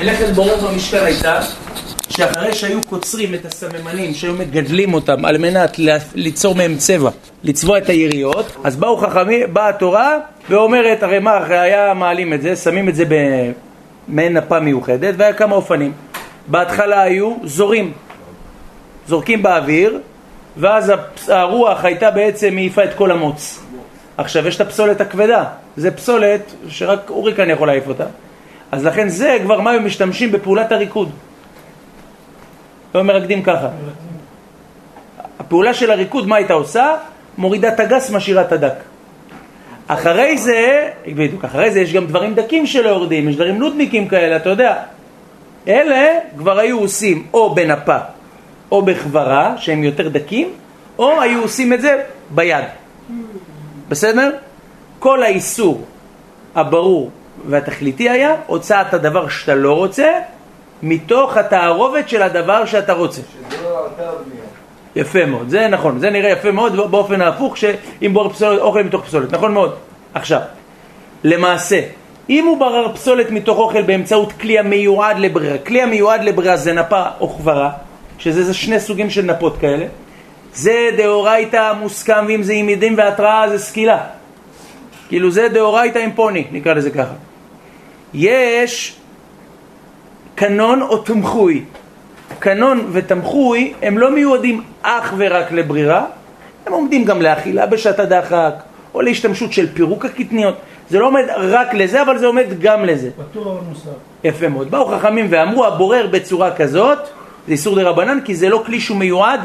מלאכת בורר במשכן הייתה שאחרי שהיו קוצרים את הסממנים, שהיו מגדלים אותם על מנת ליצור מהם צבע, לצבוע את היריות, אז באו חכמים, באה התורה ואומרת, הרי מה, היה מעלים את זה, שמים את זה במעין נפה מיוחדת, והיה כמה אופנים. בהתחלה היו זורים, זורקים באוויר, ואז הרוח הייתה בעצם מעיפה את כל המוץ. עכשיו יש את הפסולת הכבדה, זה פסולת שרק אורי כאן יכול להעיף אותה. אז לכן זה כבר מה הם משתמשים בפעולת הריקוד. לא מרקדים ככה. הפעולה של הריקוד, מה הייתה עושה? מורידה את הגס, משאירה את הדק. אחרי זה, בדיוק, אחרי זה יש גם דברים דקים שלא יורדים, יש דברים נודניקים כאלה, אתה יודע. אלה כבר היו עושים או בנפה או בחברה, שהם יותר דקים, או היו עושים את זה ביד. בסדר? כל האיסור הברור והתכליתי היה הוצאת הדבר שאתה לא רוצה מתוך התערובת של הדבר שאתה רוצה. שזה לא יפה מאוד, זה נכון, זה נראה יפה מאוד באופן ההפוך שאם בורר פסולת, אוכל מתוך פסולת, נכון מאוד. עכשיו, למעשה, אם הוא ברר פסולת מתוך אוכל באמצעות כלי המיועד לברירה, כלי המיועד לברירה זה נפה או חברה, שזה שני סוגים של נפות כאלה, זה דאורייתא מוסכם, ואם זה עם ידים והתראה זה סקילה. כאילו זה דאורייתא עם פוני, נקרא לזה ככה. יש קנון או תמחוי. קנון ותמחוי הם לא מיועדים אך ורק לברירה, הם עומדים גם לאכילה בשעת הדחק, או להשתמשות של פירוק הקטניות. זה לא עומד רק לזה, אבל זה עומד גם לזה. פטור נוסף. יפה מאוד. באו חכמים ואמרו, הבורר בצורה כזאת, זה איסור דה רבנן, כי זה לא כלי שהוא מיועד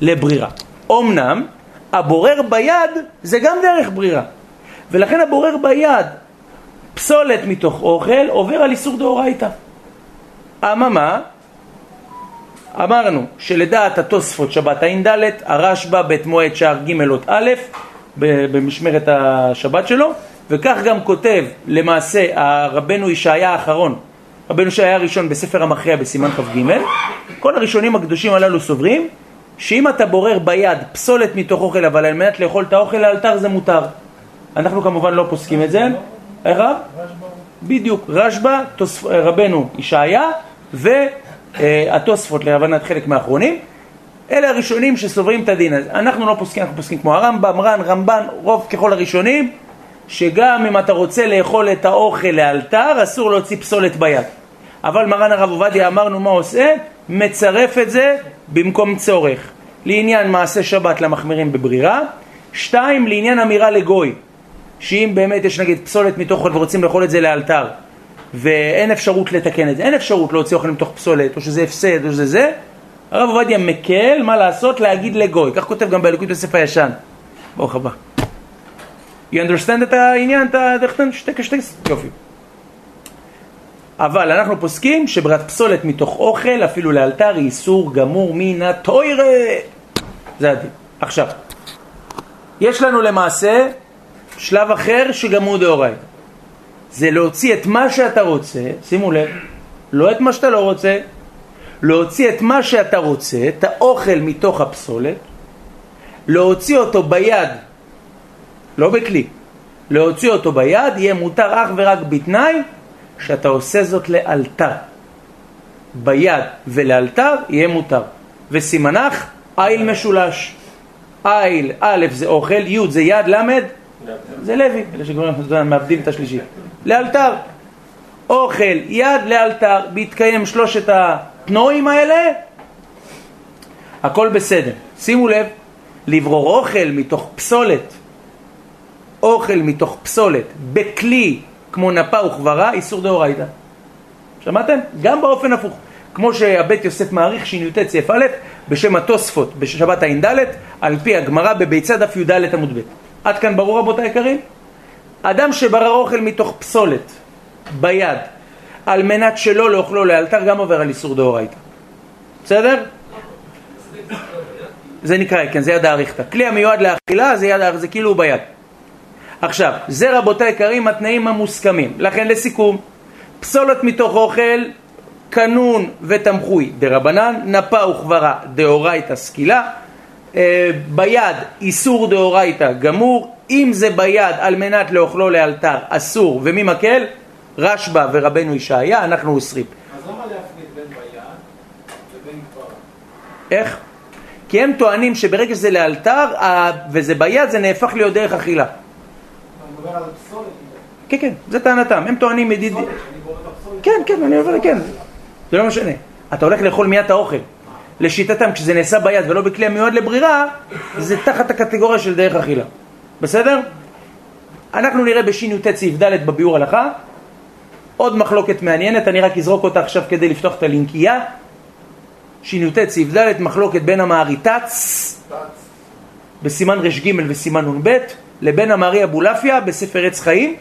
לברירה. אמנם, הבורר ביד זה גם דרך ברירה. ולכן הבורר ביד פסולת מתוך אוכל עובר על איסור דאורייתא. אממה, אמרנו שלדעת התוספות שבת ע"ד, הרשב"א בית מועד שער ג' אות א', במשמרת השבת שלו, וכך גם כותב למעשה הרבנו ישעיה האחרון, רבנו ישעיה הראשון בספר המכריע בסימן כ"ג, כל הראשונים הקדושים הללו סוברים שאם אתה בורר ביד פסולת מתוך אוכל אבל על מנת לאכול את האוכל לאלתר זה מותר. אנחנו כמובן לא פוסקים את זה. איך רב? בדיוק, רשב"א, רבנו ישעיה והתוספות להבנת חלק מהאחרונים. אלה הראשונים שסוברים את הדין הזה. אנחנו לא פוסקים, אנחנו פוסקים כמו הרמב"ם, רן, רמב"ן, רוב ככל הראשונים, שגם אם אתה רוצה לאכול את האוכל לאלתר, אסור להוציא פסולת ביד. אבל מרן הרב עובדיה אמרנו מה עושה? מצרף את זה במקום צורך. לעניין מעשה שבת למחמירים בברירה, שתיים, לעניין אמירה לגוי, שאם באמת יש נגיד פסולת מתוך אוכל ורוצים לאכול את זה לאלתר, ואין אפשרות לתקן את זה, אין אפשרות להוציא אוכל מתוך פסולת, או שזה הפסד, או שזה זה, הרב עובדיה מקל, מה לעשות? להגיד לגוי. כך כותב גם באלוקות יוסף הישן. ברוך הבא. You understand את העניין? אתה שתי שטקס? יופי. אבל אנחנו פוסקים שברירת פסולת מתוך אוכל, אפילו לאלתר, היא איסור גמור מן התוירה. זה הדין. עכשיו, יש לנו למעשה שלב אחר שגם הוא דאורייתא. זה להוציא את מה שאתה רוצה, שימו לב, לא את מה שאתה לא רוצה, להוציא את מה שאתה רוצה, את האוכל מתוך הפסולת, להוציא אותו ביד, לא בכלי, להוציא אותו ביד יהיה מותר אך ורק בתנאי שאתה עושה זאת לאלתר. ביד ולאלתר יהיה מותר. וסימנך איל משולש. איל, א' זה אוכל, י' זה יד, ל' זה לוי, אלה שכבר מאבדים את השלישי. לאלתר. אוכל, יד לאלתר, בהתקיים שלושת התנועים האלה, הכל בסדר. שימו לב, לברור אוכל מתוך פסולת, אוכל מתוך פסולת, בכלי כמו נפה וכברה, איסור דאורייתא. שמעתם? גם באופן הפוך. כמו שהבית יוסף מעריך שי"ט סעיף א' בשם התוספות בשבת ע"ד על פי הגמרא בביצה דף י"ד עמוד ב'. עד כאן ברור רבותי היקרים? אדם שברר אוכל מתוך פסולת ביד על מנת שלא לאוכלו לאלתר גם עובר על איסור דאורייתא. בסדר? זה נקרא, כן, זה יד האריכתא. כלי המיועד לאכילה זה יד זה כאילו ביד. עכשיו, זה רבותי היקרים התנאים המוסכמים. לכן לסיכום, פסולת מתוך אוכל, קנון ותמחוי דרבנן, נפה וכברה דאורייתא סקילה, אה, ביד איסור דאורייתא גמור, אם זה ביד על מנת לאוכלו לאלתר אסור, ומי מקל? רשב"א ורבנו ישעיה, אנחנו אוסרים. אז איך? כי הם טוענים שברגע שזה לאלתר וזה ביד זה נהפך להיות דרך אכילה. אני מדבר על פסולת. כן, כן, זה טענתם. הם טוענים ידיד... כן, כן, אני עובר, כן. זה לא משנה. אתה הולך לאכול מיד את האוכל. לשיטתם, כשזה נעשה ביד ולא בכלי המיועד לברירה, זה תחת הקטגוריה של דרך אכילה. בסדר? אנחנו נראה בשי"ט סעיף ד' בביאור הלכה. עוד מחלוקת מעניינת, אני רק אזרוק אותה עכשיו כדי לפתוח את הלינקייה. שי"ט סעיף ד', מחלוקת בין המעריטץ בסימן ר"ג וסימן נ"ב לבין המערי אבולעפיה בספר עץ חיים.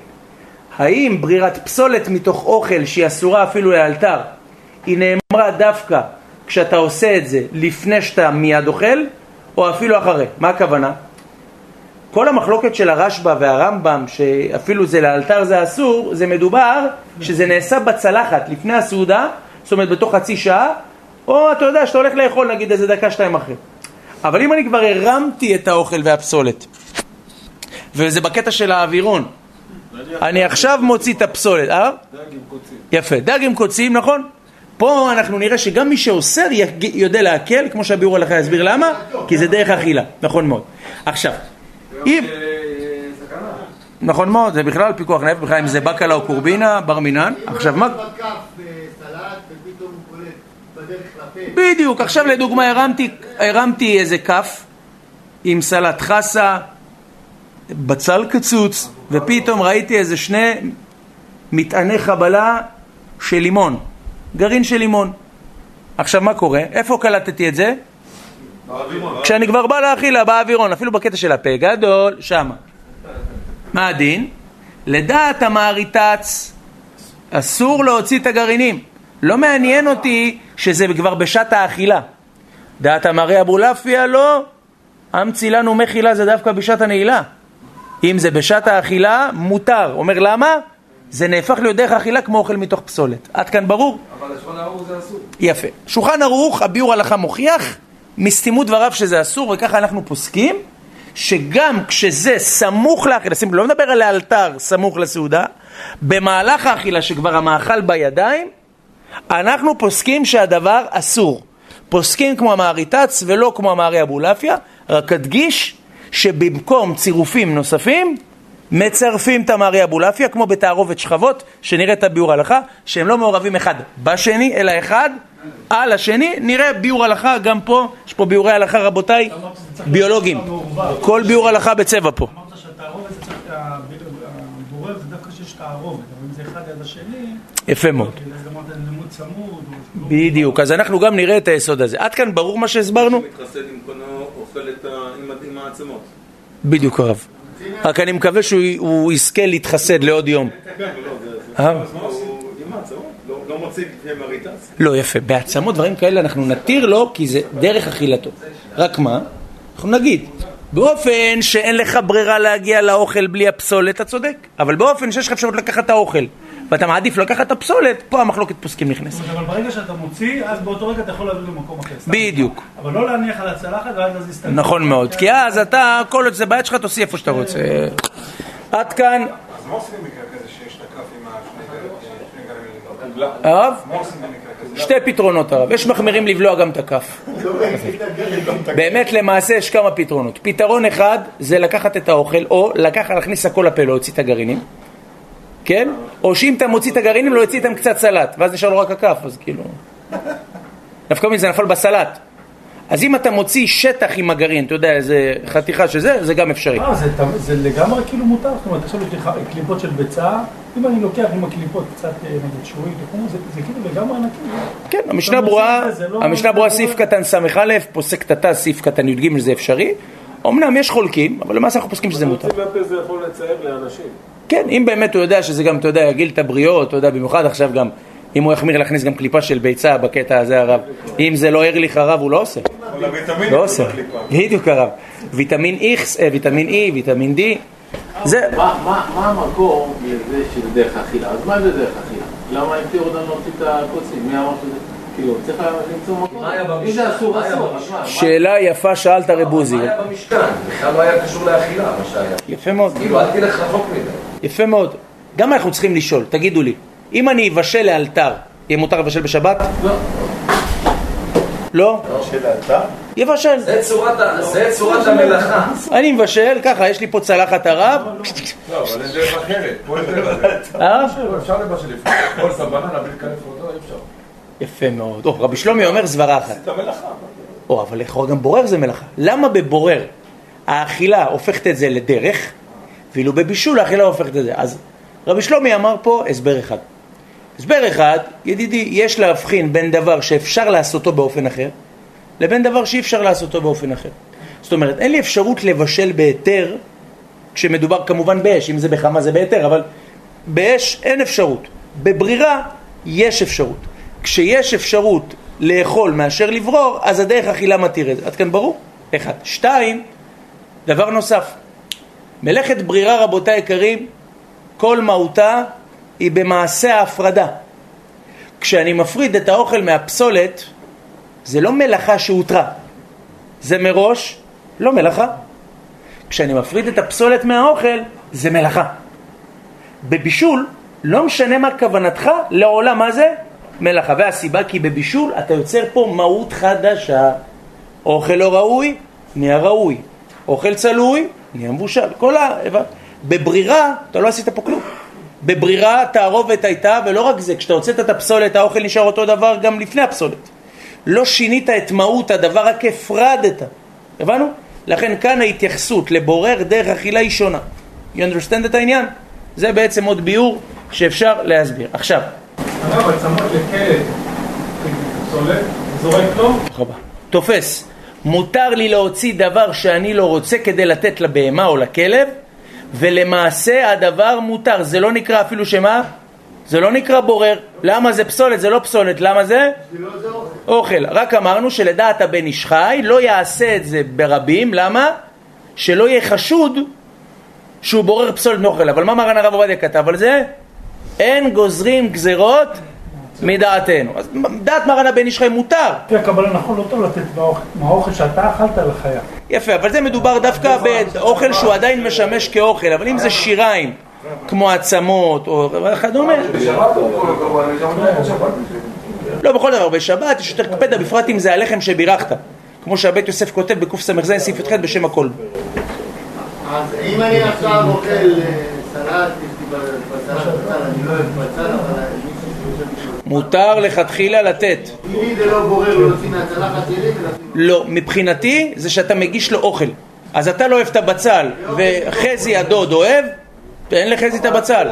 האם ברירת פסולת מתוך אוכל שהיא אסורה אפילו לאלתר, היא נאמרה דווקא כשאתה עושה את זה לפני שאתה מיד אוכל, או אפילו אחרי? מה הכוונה? כל המחלוקת של הרשב"א והרמב"ם, שאפילו זה לאלתר זה אסור, זה מדובר שזה נעשה בצלחת לפני הסעודה, זאת אומרת בתוך חצי שעה, או אתה יודע שאתה הולך לאכול נגיד איזה דקה שתיים אחרי. אבל אם אני כבר הרמתי את האוכל והפסולת, וזה בקטע של האווירון, אני עכשיו מוציא את הפסולת, אה? דג עם קוצים. יפה, דג עם קוצים, נכון? פה אנחנו נראה שגם מי שאוסר יודע להקל, כמו שהביאור הלכה יסביר למה, כי זה דרך אכילה, נכון מאוד. עכשיו, אם... נכון מאוד, זה בכלל פיקוח נפש, בכלל אם זה בקלה או קורבינה, בר מינן. עכשיו מה... בדיוק, עכשיו לדוגמה הרמתי, הרמתי איזה כף עם סלט חסה, בצל קצוץ, ופתאום ראיתי איזה שני מטעני חבלה של לימון, גרעין של לימון. עכשיו מה קורה? איפה קלטתי את זה? באווירון. כשאני כבר בא להאכילה, באווירון, אפילו בקטע של הפה גדול, שמה. מה הדין? לדעת המעריטץ אסור להוציא את הגרעינים. לא מעניין אותי שזה כבר בשעת האכילה. דעת המרי אבולעפיה לא, אמצי לנו מחילה זה דווקא בשעת הנעילה. אם זה בשעת האכילה, מותר. אומר למה? זה נהפך להיות דרך אכילה כמו אוכל מתוך פסולת. עד כאן ברור? אבל לשולחן ערוך זה אסור. יפה. שולחן ערוך, הביאור הלכה מוכיח, מסתימות דבריו שזה אסור, וככה אנחנו פוסקים, שגם כשזה סמוך לאכילה, שימו לא מדבר על לאלתר סמוך לסעודה, במהלך האכילה שכבר המאכל בידיים, אנחנו פוסקים שהדבר אסור. פוסקים כמו המעריטץ ולא כמו המערי אבולעפיה, רק אדגיש שבמקום צירופים נוספים, מצרפים את המערי אבולעפיה, כמו בתערובת שכבות, שנראה את הביאור הלכה, שהם לא מעורבים אחד בשני, אלא אחד על השני. נראה ביאור הלכה, גם פה, יש פה ביאורי הלכה רבותיי, ביולוגיים. כל ביאור הלכה בצבע פה. אמרת שהתערובת זה צריך, הבורר זה דווקא שיש תערובת, אבל אם זה אחד ליד השני... יפה מאוד. צמוד. בדיוק, אז אנחנו גם נראה את היסוד הזה. עד כאן ברור מה שהסברנו? מתחסד עם קונו אוכל עם העצמות. בדיוק הרב. רק אני מקווה שהוא יזכה להתחסד לעוד יום. לא, יפה. בעצמות, דברים כאלה אנחנו נתיר לו, כי זה דרך אכילתו. רק מה? אנחנו נגיד, באופן שאין לך ברירה להגיע לאוכל בלי הפסולת, אתה צודק. אבל באופן שיש לך אפשרות לקחת את האוכל. ואתה מעדיף לקחת את הפסולת, פה המחלוקת פוסקים נכנסת. אבל ברגע שאתה מוציא, אז באותו רגע אתה יכול להביא למקום אחר. בדיוק. אבל לא להניח על הצלחת ואז זה יסתכל. נכון מאוד, כי אז אתה, כל עוד זה ביד שלך, תוציא איפה שאתה רוצה. עד כאן... אז מה עושים במקרה כזה שיש את הכף עם השני גרמים? הרב? מה עושים במקרה כזה? שתי פתרונות הרב, יש מחמירים לבלוע גם את הכף. באמת למעשה יש כמה פתרונות. פתרון אחד זה לקחת את האוכל, או לקחת, להכניס הכל לפה, להוציא את הגרעינים. כן? או שאם אתה מוציא את הגרעינים, לא יוציא איתם קצת סלט, ואז נשאר לו רק הכף, אז כאילו... דווקא מזה זה נפל בסלט. אז אם אתה מוציא שטח עם הגרעין, אתה יודע, איזה חתיכה שזה, זה גם אפשרי. אה, זה, זה לגמרי כאילו מותר, זאת אומרת, עכשיו יש לי קליפות של ביצה, אם אני לוקח עם הקליפות קצת, אה, נגיד, שורית, זה, זה כאילו לגמרי ענקי. כן, המשנה ברורה, לא המשנה ברורה סעיף קטן ס"א, פוסק תתא סעיף קטן י"ג, זה אפשרי. אמנם יש חולקים, אבל למעשה אנחנו פוסקים שזה מותר. להוציא מהפה זה יכול לצייר לאנשים. כן, אם באמת הוא יודע שזה גם, אתה יודע, יגיל את הבריות, אתה יודע, במיוחד עכשיו גם, אם הוא יחמיר להכניס גם קליפה של ביצה בקטע הזה הרב, אם זה לא ארליך הרב, הוא לא עושה. לא עושה. בדיוק הרב. ויטמין X, אה, ויטמין E, ויטמין D. זה... מה המקור לזה שזה דרך אכילה? אז מה זה דרך אכילה? למה הפתיעו אותנו להוציא את הקוצים? מי אמר שזה... כאילו, צריך למצוא מקום. אם זה אסור, אסור. שאלה יפה שאלת רבוזי. מה היה במשכן? בכלל לא היה קשור לאכילה, מה שהיה. יפה מאוד. כאילו, אל תלך רחוק מדי. יפה מאוד. גם אנחנו צריכים לשאול, תגידו לי, אם אני אבשל לאלתר, יהיה מותר לבשל בשבת? לא. לא? יבשל. זה צורת ה- זה צורת המלאכה. אני מבשל, ככה, יש לי פה צלחת ערב. לא, אבל אין דרך אחרת. אה? אפשר לבשל לפני. כל סבנה, בלי להיכנס אותו, אי אפשר. יפה מאוד. או, רבי שלומי אומר סברה אחת. את המלאכה. או, אבל לכאורה גם בורר זה מלאכה. למה בבורר האכילה הופכת את זה לדרך, ואילו בבישול האכילה הופכת את זה? אז רבי שלומי אמר פה הסבר אחד. הסבר אחד, ידידי, יש להבחין בין דבר שאפשר לעשותו באופן אחר, לבין דבר שאי אפשר לעשותו באופן אחר. זאת אומרת, אין לי אפשרות לבשל בהיתר, כשמדובר כמובן באש, אם זה בחמה זה בהיתר, אבל באש אין אפשרות. בברירה יש אפשרות. כשיש אפשרות לאכול מאשר לברור, אז הדרך אכילה מתיר את זה. עד כאן ברור? אחד. שתיים, דבר נוסף. מלאכת ברירה, רבותיי היקרים, כל מהותה היא במעשה ההפרדה. כשאני מפריד את האוכל מהפסולת, זה לא מלאכה שהותרה, זה מראש לא מלאכה. כשאני מפריד את הפסולת מהאוכל, זה מלאכה. בבישול, לא משנה מה כוונתך, לעולם מה זה? מלאכה. והסיבה כי בבישול אתה יוצר פה מהות חדשה. אוכל לא ראוי, נהיה ראוי. אוכל צלוי, נהיה מבושל. כל ה... בברירה, אתה לא עשית פה כלום. בברירה התערובת הייתה, ולא רק זה, כשאתה הוצאת את הפסולת, האוכל נשאר אותו דבר גם לפני הפסולת. לא שינית את מהות הדבר, רק הפרדת. הבנו? לכן כאן ההתייחסות לבורר דרך אכילה היא שונה. You understand את העניין? זה בעצם עוד ביור שאפשר להסביר. עכשיו, אגב, עצמות לכלב, סולק, זורק לו. תופס. מותר לי להוציא דבר שאני לא רוצה כדי לתת לבהמה או לכלב, ולמעשה הדבר מותר. זה לא נקרא אפילו שמה? זה לא נקרא בורר. למה זה פסולת? זה לא פסולת. למה זה? אוכל. רק אמרנו שלדעת הבן איש חי לא יעשה את זה ברבים. למה? שלא יהיה חשוד שהוא בורר פסולת מאוכל. אבל מה מרן הרב עובדיה כתב על זה? אין גוזרים גזרות מדעתנו. אז דעת מרן הבן איש חי מותר. לפי הקבלה נכון לא טוב לתת מהאוכל- שאתה אכלת לחיה. יפה, אבל זה מדובר דווקא באוכל שהוא עדיין משמש כאוכל, אבל אם זה שיריים, כמו עצמות או וכדומה, לא בכל דבר, בשבת יש יותר קפדה, בפרט אם זה הלחם שבירכת, כמו שהבית יוסף כותב בקס"ז סעיף י"ח בשם הכל. אז אם אני עכשיו אוכל אה, סלט, מותר לכתחילה לתת. לי זה לא בורר להוציא מהצלחת שלי. לא, מבחינתי זה שאתה מגיש לו אוכל. אז אתה לא אוהב את הבצל, וחזי הדוד אוהב, ואין לחזי את הבצל.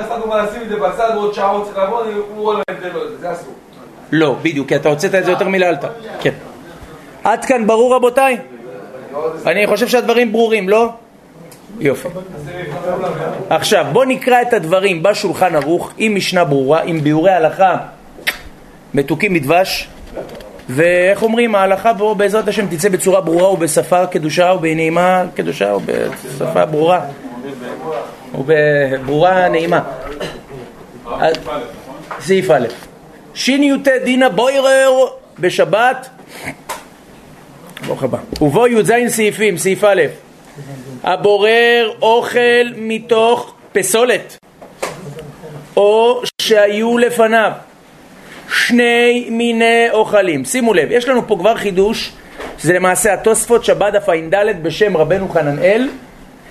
לא, בדיוק, כי אתה הוצאת את זה יותר מלאלתר. כן. עד כאן ברור רבותיי? אני חושב שהדברים ברורים, לא? יופי. עכשיו, בוא נקרא את הדברים בשולחן ערוך עם משנה ברורה, עם ביאורי הלכה מתוקים מדבש, ואיך אומרים, ההלכה בו בעזרת השם תצא בצורה ברורה ובשפה קדושה ובנעימה קדושה ובשפה ברורה ובברורה נעימה. סעיף א', שי"ט דינה בוירר בשבת, ברוך הבא, ובו י"ז סעיפים, סעיף א', הבורר אוכל מתוך פסולת, או שהיו לפניו שני מיני אוכלים. שימו לב, יש לנו פה כבר חידוש, זה למעשה התוספות שבת דף ע"ד בשם רבנו חננאל,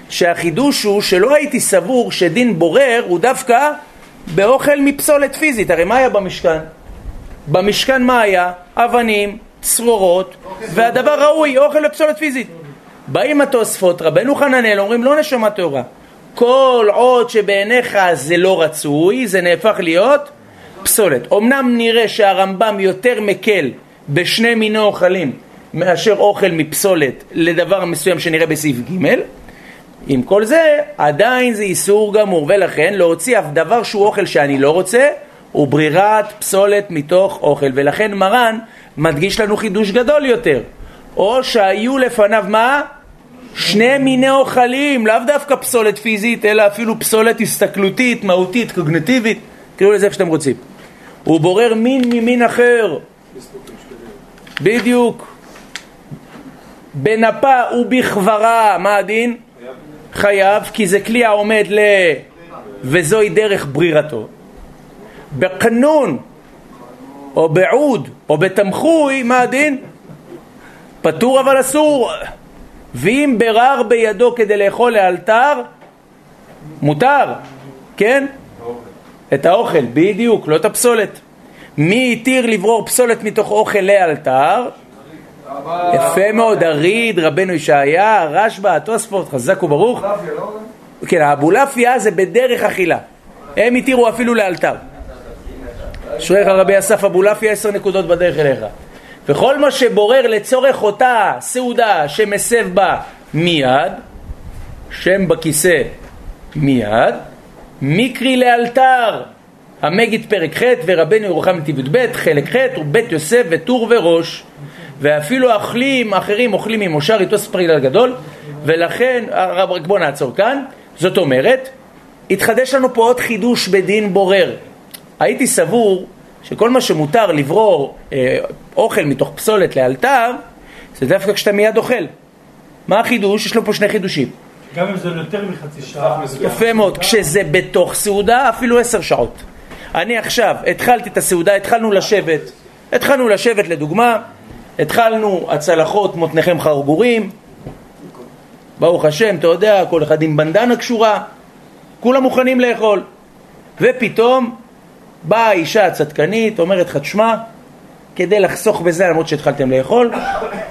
שהחידוש הוא שלא הייתי סבור שדין בורר הוא דווקא באוכל מפסולת פיזית. הרי מה היה במשכן? במשכן מה היה? אבנים, צרורות, והדבר ראוי, אוכל לפסולת פיזית. באים התוספות, רבנו חננאל, אומרים לא נשמה טהורה. כל עוד שבעיניך זה לא רצוי, זה נהפך להיות פסולת. אמנם נראה שהרמב"ם יותר מקל בשני מיני אוכלים מאשר אוכל מפסולת לדבר מסוים שנראה בסעיף ג' עם כל זה, עדיין זה איסור גמור, ולכן להוציא אף דבר שהוא אוכל שאני לא רוצה, הוא ברירת פסולת מתוך אוכל, ולכן מרן מדגיש לנו חידוש גדול יותר. או שהיו לפניו מה? שני מיני אוכלים, לאו דווקא פסולת פיזית, אלא אפילו פסולת הסתכלותית, מהותית, קוגנטיבית, קראו לזה איך שאתם רוצים. הוא בורר מין ממין אחר. בדיוק. בנפה ובכברה, מה הדין? חייב, כי זה כלי העומד ל... וזוהי דרך ברירתו. בקנון, או בעוד, או בתמחוי, מה הדין? פטור אבל אסור. ואם ברר בידו כדי לאכול לאלתר, מותר, כן? את האוכל, בדיוק, לא את הפסולת. מי התיר לברור פסולת מתוך אוכל לאלתר? יפה מאוד, הריד, רבנו ישעיה, רשב"א, התוספות, חזק וברוך. כן, האבולעפיה זה בדרך אכילה. הם התירו אפילו לאלתר. אשריך רבי אסף אבולעפיה, עשר נקודות בדרך אליך. וכל מה שבורר לצורך אותה סעודה שמסב בה מיד, שם בכיסא מיד, מקרי לאלתר, המגיד פרק ח' ורבנו ירוחם נתיב י"ב, חלק ח' ובית יוסף וטור וראש. ואפילו אכלים אחרים אוכלים ממושר איתו ספריל גדול, ולכן, הרב, בוא נעצור כאן, זאת אומרת, התחדש לנו פה עוד חידוש בדין בורר. הייתי סבור שכל מה שמותר לברור אה, אוכל מתוך פסולת לאלתר, זה דווקא כשאתה מיד אוכל. מה החידוש? יש לו פה שני חידושים. גם אם זה יותר מחצי שעה. יפה מאוד, כשזה בתוך סעודה, אפילו עשר שעות. אני עכשיו התחלתי את הסעודה, התחלנו לשבת, התחלנו לשבת לדוגמה, התחלנו הצלחות מותניכם חרגורים, ברוך השם, אתה יודע, כל אחד עם בנדנה קשורה, כולם מוכנים לאכול. ופתאום באה האישה הצדקנית, אומרת לך, תשמע, כדי לחסוך בזה, למרות שהתחלתם לאכול,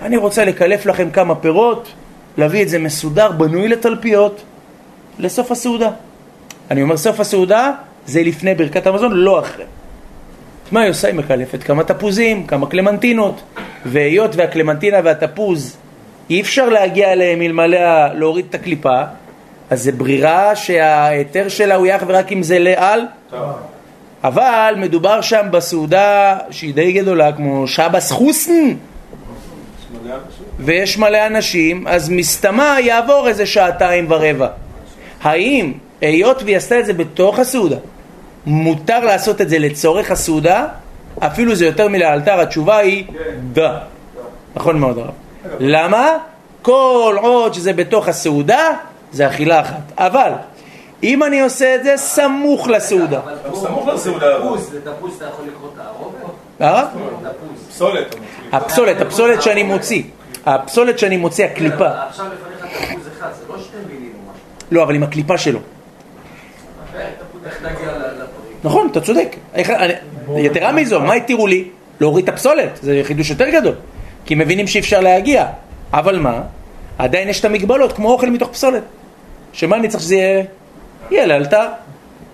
אני רוצה לקלף לכם כמה פירות, להביא את זה מסודר, בנוי לתלפיות, לסוף הסעודה. אני אומר סוף הסעודה, זה לפני ברכת המזון, לא אחרי. מה היא עושה? היא מקלפת כמה תפוזים, כמה קלמנטינות, והיות והקלמנטינה והתפוז אי אפשר להגיע אליהם אלמלא להוריד את הקליפה, אז זה ברירה שההיתר שלה הוא יח ורק אם זה לעל. אבל מדובר שם בסעודה שהיא די גדולה, כמו שבס חוסן, ויש מלא אנשים, אז מסתמה יעבור איזה שעתיים ורבע. האם, היות והיא עשתה את זה בתוך הסעודה, מותר לעשות את זה לצורך הסעודה? אפילו זה יותר מלאלתר, התשובה היא דה. נכון מאוד הרב. למה? כל עוד שזה בתוך הסעודה, זה אכילה אחת. אבל, אם אני עושה את זה סמוך לסעודה. סמוך לסעודה. תפוז, אתה יכול לקרוא את הערובה? אה? פסולת. הפסולת, הפסולת שאני מוציא. הפסולת שאני מוציא, הקליפה. עכשיו לפניך תפוז אחד, זה לא שתי מילים. לא, אבל עם הקליפה שלו. נכון, אתה צודק. איך- אני- יתרה מזו, מה התירו לי? להוריד את הפסולת. זה חידוש יותר גדול. כי מבינים שאי אפשר להגיע. אבל מה? עדיין יש את המגבלות, כמו אוכל מתוך פסולת. שמה אני צריך שזה יהיה? יהיה לאלתר.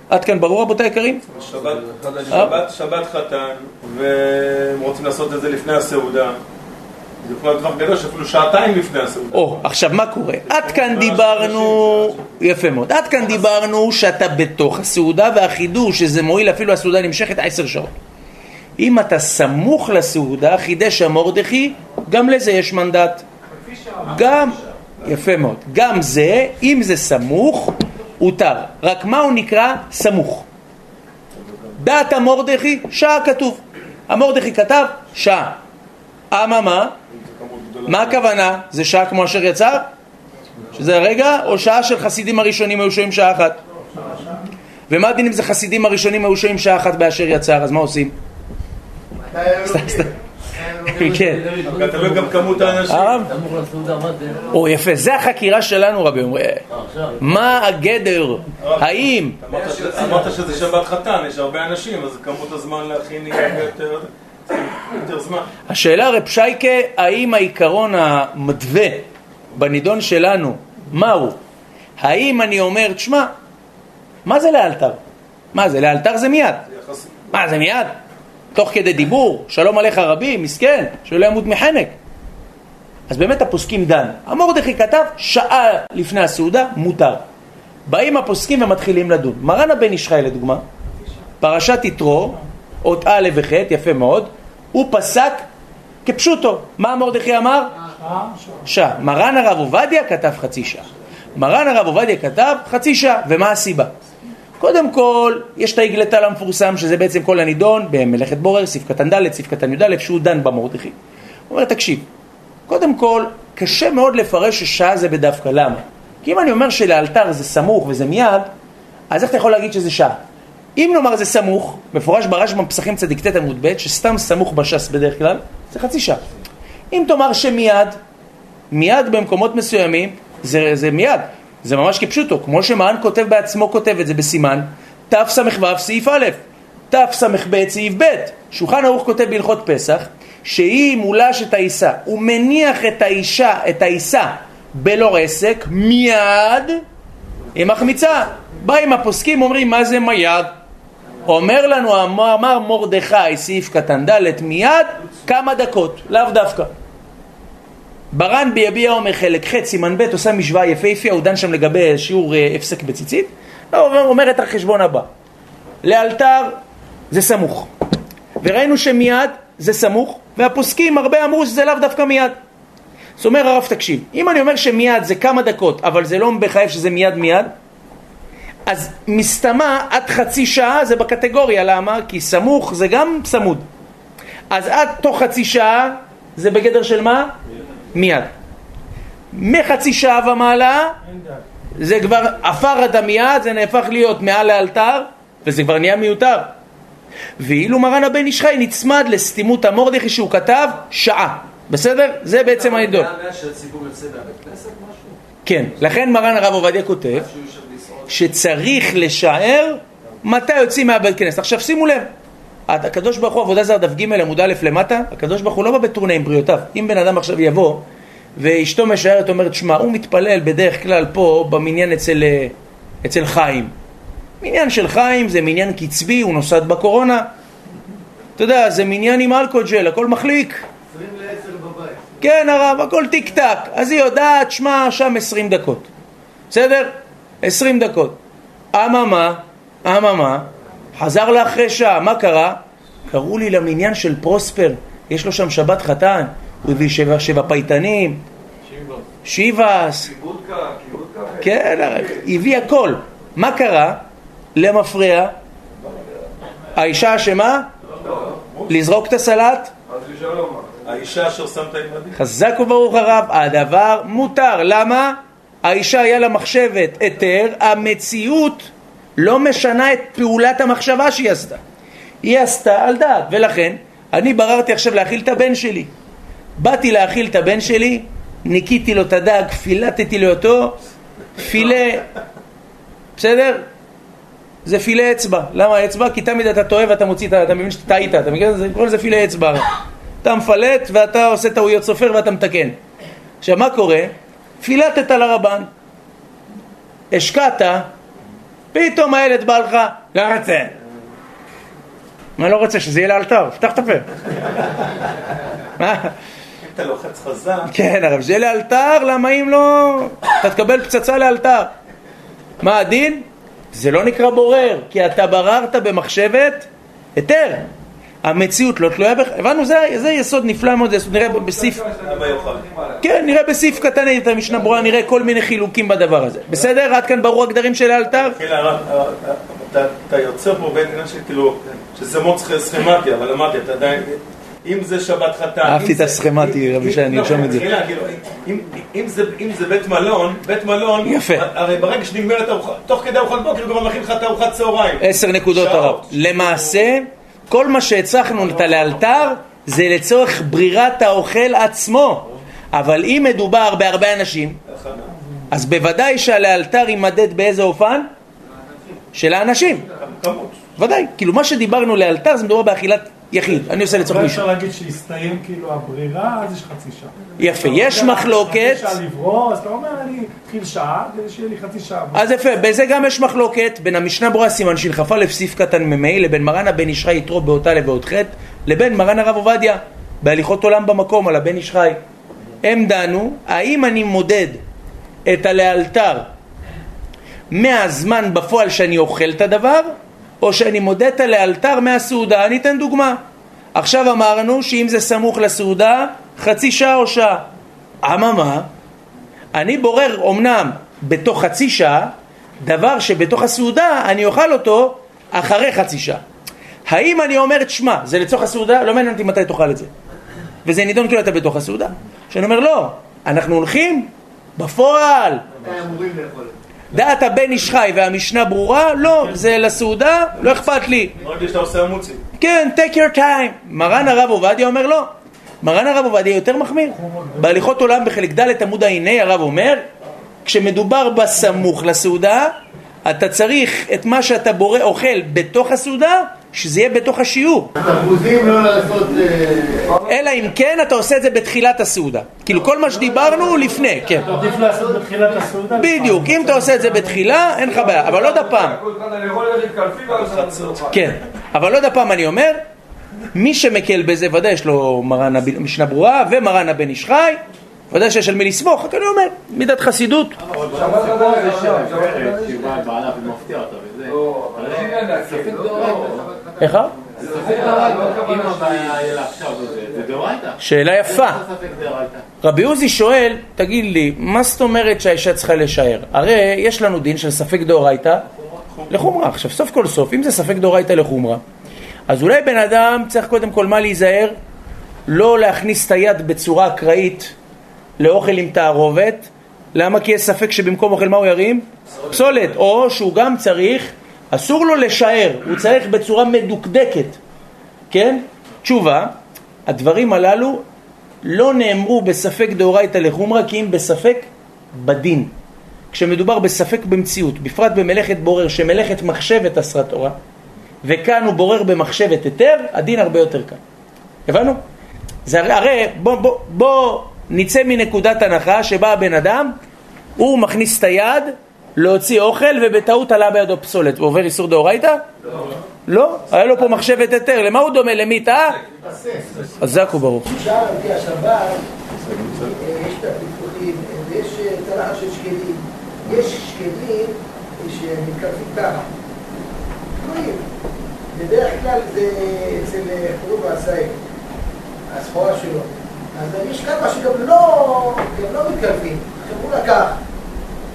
עד כאן ברור רבותי היקרים? שבת, שבת, שבת חתן, והם רוצים לעשות את זה לפני הסעודה. זה טווח גדול שאפילו שעתיים לפני הסעודה. או, עכשיו מה קורה? עד כאן דיברנו, יפה מאוד, עד כאן דיברנו שאתה בתוך הסעודה והחידוש שזה מועיל אפילו הסעודה נמשכת עשר שעות. אם אתה סמוך לסעודה, חידש המורדכי, גם לזה יש מנדט. גם, יפה מאוד, גם זה, אם זה סמוך, הותר. רק מה הוא נקרא? סמוך. דעת המורדכי, שעה כתוב. המורדכי כתב שעה. אממה, מה הכוונה? זה שעה כמו אשר יצר? שזה הרגע? או שעה של חסידים הראשונים היו שוהים שעה אחת? ומה הדין אם זה חסידים הראשונים היו שוהים שעה אחת באשר יצר? אז מה עושים? כן. גם תלוי גם כמות האנשים. זה? או יפה, זה החקירה שלנו רבי אומר. מה הגדר? האם? אמרת שזה שבת חתן, יש הרבה אנשים, אז כמות הזמן להכין יהיה הרבה יותר יותר זמן. השאלה רב שייקה, האם העיקרון המתווה בנידון שלנו, מהו? האם אני אומר, תשמע, מה זה לאלתר? מה זה, לאלתר זה מיד. מה זה מיד? תוך כדי דיבור, שלום עליך רבי, מסכן, שלא ימות מחנק. אז באמת הפוסקים דן. המורדכי כתב, שעה לפני הסעודה, מותר. באים הפוסקים ומתחילים לדון. מרן הבן איש חי לדוגמה, פרשת יתרו, אות א' וח', יפה מאוד, הוא פסק כפשוטו. מה מרדכי אמר? שעה. מרן הרב עובדיה כתב חצי שעה. מרן הרב עובדיה כתב חצי שעה, ומה הסיבה? קודם כל, יש את העגלתל המפורסם, שזה בעצם כל הנידון במלאכת בורר, סעיף קטן ד', סעיף קטן י"א, שהוא דן במרדכי. הוא אומר, תקשיב, קודם כל, קשה מאוד לפרש ששעה זה בדווקא, למה? כי אם אני אומר שלאלתר זה סמוך וזה מיד, אז איך אתה יכול להגיד שזה שעה? אם נאמר זה סמוך, מפורש ברשב"ם פסחים צדיק ט עמוד ב', שסתם סמוך בש"ס בדרך כלל, זה חצי שעה. אם תאמר שמיד, מיד במקומות מסוימים, זה, זה מיד, זה ממש כפשוטו, כמו שמען כותב בעצמו כותב את זה בסימן, תס"ו סעיף א', תס"ב סעיף ב', שולחן ערוך כותב בהלכות פסח, שהיא מולש את העיסה, הוא מניח את האישה, את העיסה בלא רסק, מיד היא מחמיצה. באים הפוסקים אומרים מה זה מיד? אומר לנו אמר מרדכי סעיף קטן ד' מיד כמה דקות, לאו דווקא. ברן ביביע אומר חלק ח' סימן ב' עושה משוואה יפהפייה, הוא דן שם לגבי שיעור אה, הפסק בציצית, הוא אומר את החשבון הבא, לאלתר זה סמוך, וראינו שמיד זה סמוך, והפוסקים הרבה אמרו שזה לאו דווקא מיד. זאת אומרת הרב תקשיב, אם אני אומר שמיד זה כמה דקות, אבל זה לא מחייב שזה מיד מיד, אז מסתמה עד חצי שעה זה בקטגוריה, למה? כי סמוך זה גם צמוד. אז עד תוך חצי שעה זה בגדר של מה? מיד. מחצי שעה ומעלה זה כבר עפר המיד, זה נהפך להיות מעל לאלתר וזה כבר נהיה מיותר. ואילו מרן הבן איש חי נצמד לסתימות המורדכי שהוא כתב שעה. בסדר? זה בעצם העדות. כן, לכן מרן הרב עובדיה כותב שצריך לשער מתי יוצאים מהבית כנסת. עכשיו שימו לב, הקדוש ברוך הוא, עבודה זר דף ג' עמוד א' למטה, הקדוש ברוך הוא לא בא בטורנה עם בריאותיו. אם בן אדם עכשיו יבוא ואשתו משערת אומרת, שמע, הוא מתפלל בדרך כלל פה במניין אצל, אצל חיים. מניין של חיים זה מניין קצבי, הוא נוסד בקורונה. אתה יודע, זה מניין עם אלכוג'ל, הכל מחליק. כן הרב, הכל טיק טק. אז היא יודעת, שמע, שם עשרים דקות. בסדר? עשרים דקות. אממה, אממה, חזר לה אחרי שעה, מה קרה? קראו לי למניין של פרוספר, יש לו שם שבת חתן, הוא הביא שבע, שבע פייטנים, שיבאס, כן, הביא הכל. מה קרה? למפרע, האישה אשמה? לזרוק את הסלט? האישה אשר שמת ילדים. חזק וברוך הרב, הדבר מותר. למה? האישה היה לה מחשבת היתר, המציאות לא משנה את פעולת המחשבה שהיא עשתה. היא עשתה על דעת, ולכן אני בררתי עכשיו להאכיל את הבן שלי. באתי להאכיל את הבן שלי, ניקיתי לו את הדג, פילטתי לו אותו, פילה, בסדר? זה פילה אצבע. למה אצבע? כי תמיד אתה טועה ואתה מוציא, אתה מבין שאתה טעית, אתה מבין? קוראים לזה פילה אצבע. אתה מפלט ואתה עושה טעויות סופר ואתה מתקן. עכשיו מה קורה? פילטת לרבן, השקעת, פתאום הילד בא לך, לא רוצה. מה לא רוצה? שזה יהיה לאלתר, פתח את הפה. אם אתה לוחץ חזק... כן, אבל שזה יהיה לאלתר, למה אם לא... אתה תקבל פצצה לאלתר. מה הדין? זה לא נקרא בורר, כי אתה בררת במחשבת היתר. המציאות לא תלויה בך, הבנו, זה, זה יסוד נפלא מאוד, נראה בסעיף, כן, נראה בסעיף קטן את המשנה ברורה, נראה כל מיני חילוקים בדבר הזה. בסדר? עד כאן ברור הגדרים של האלתר? כן, הרב, אתה יוצר פה בין עניין של כאילו, שזה מאוד סכמטי, אבל אמרתי, אתה עדיין, אם זה שבת חתן, אהבתי את הסכמטי, רבי שי, אני ארשום את זה. אם זה בית מלון, בית מלון, יפה. הרי ברגע שנגמרת ארוחה, תוך כדי ארוחת בוקר, כבר מכין לך את ארוחת צהריים. עשר נקודות הרב. למעשה, כל מה שהצרכנו את הלאלתר זה לצורך ברירת האוכל עצמו. אבל אם מדובר בהרבה אנשים, אז בוודאי שהלאלתר יימדד באיזה אופן? של האנשים. ודאי. כאילו מה שדיברנו לאלתר זה מדובר באכילת יחיד. אני עושה לצורך מישהו. אפשר להגיד שהסתיים כאילו הברירה, אז יש חצי שעה. יפה. יש מחלוקת. חצי שעה לברוא, אז אתה אומר, אני אתחיל שעה, כדי שיהיה לי חצי שעה. אז יפה, בזה גם יש מחלוקת בין המשנה ברורה סימן שלכ"א סעיף קטן מ"ה לבין מרן הבן איש חי יתרו באותה לבאות ח' לבין מרן הרב עובדיה בהליכות עולם במקום על הבן איש חי. הם דנו, האם אני מודד את הלאלתר מהזמן בפועל שאני אוכל את הדבר, או שאני מודד את הלאלתר מהסעודה. אני אתן דוגמה. עכשיו אמרנו שאם זה סמוך לסעודה, חצי שעה או שעה. אממה, אני בורר אמנם בתוך חצי שעה, דבר שבתוך הסעודה אני אוכל אותו אחרי חצי שעה. האם אני אומר, שמע, זה לצורך הסעודה? לא מעניין אותי מתי תאכל את זה. וזה נידון כאילו אתה בתוך הסעודה. שאני אומר, לא, אנחנו הולכים בפועל. מתי אמורים לאכול את זה? דעת הבן איש חי והמשנה ברורה, לא, זה לסעודה, לא אכפת לי. רק שאתה עושה המוצים. כן, take your time. מרן הרב עובדיה אומר לא. מרן הרב עובדיה יותר מחמיר. בהליכות עולם בחלק ד' עמוד העיני הרב אומר, כשמדובר בסמוך לסעודה, אתה צריך את מה שאתה בורא אוכל בתוך הסעודה, שזה יהיה בתוך השיעור. תפוזים לא לעשות... אה, אלא אם כן אתה עושה את זה בתחילת הסעודה. כאילו כל מה שדיברנו הוא לפני, כן. עדיף לעשות בתחילת הסעודה. בדיוק, אם אתה עושה את זה בתחילה, אין לך בעיה. אבל עוד הפעם, כן, אבל עוד הפעם אני אומר, מי שמקל בזה, ודאי יש לו מרן הב- משנה ברורה ומרן הבן איש חי, ודאי שיש על מי לסמוך, רק אני אומר, מידת חסידות. איך? שאלה יפה. רבי עוזי שואל, תגיד לי, מה זאת אומרת שהאישה צריכה להישאר? הרי יש לנו דין של ספק דאורייתא לחומרה. עכשיו, סוף כל סוף, אם זה ספק דאורייתא לחומרה, אז אולי בן אדם צריך קודם כל מה להיזהר? לא להכניס את היד בצורה אקראית לאוכל עם תערובת. למה? כי יש ספק שבמקום אוכל מה הוא ירים? פסולת. או שהוא גם צריך, אסור לו לשער, הוא צריך בצורה מדוקדקת. כן? תשובה, הדברים הללו לא נאמרו בספק דאורייתא לחומרא כי אם בספק בדין. כשמדובר בספק במציאות, בפרט במלאכת בורר שמלאכת מחשבת אסרה תורה, וכאן הוא בורר במחשבת היתר, הדין הרבה יותר קל. הבנו? זה הרי, הרי בוא, בוא, בוא נצא מנקודת הנחה שבה הבן אדם, הוא מכניס את היד להוציא אוכל ובטעות עלה בידו פסולת. הוא עובר איסור דאורייתא? לא. לא? היה לו פה מחשבת היתר. למה הוא דומה? למיתה? חזק וברוך. אפשר על פי השבת, אה, יש את הפיקוחים, ויש אה, צלחת של שקדים. יש שקדים שמתקרבים ככה. בדרך כלל זה אצל חורוב העשאי, הסחורה שלו. אז יש כמה שגם לא, לא מתקרבים. הוא לקח,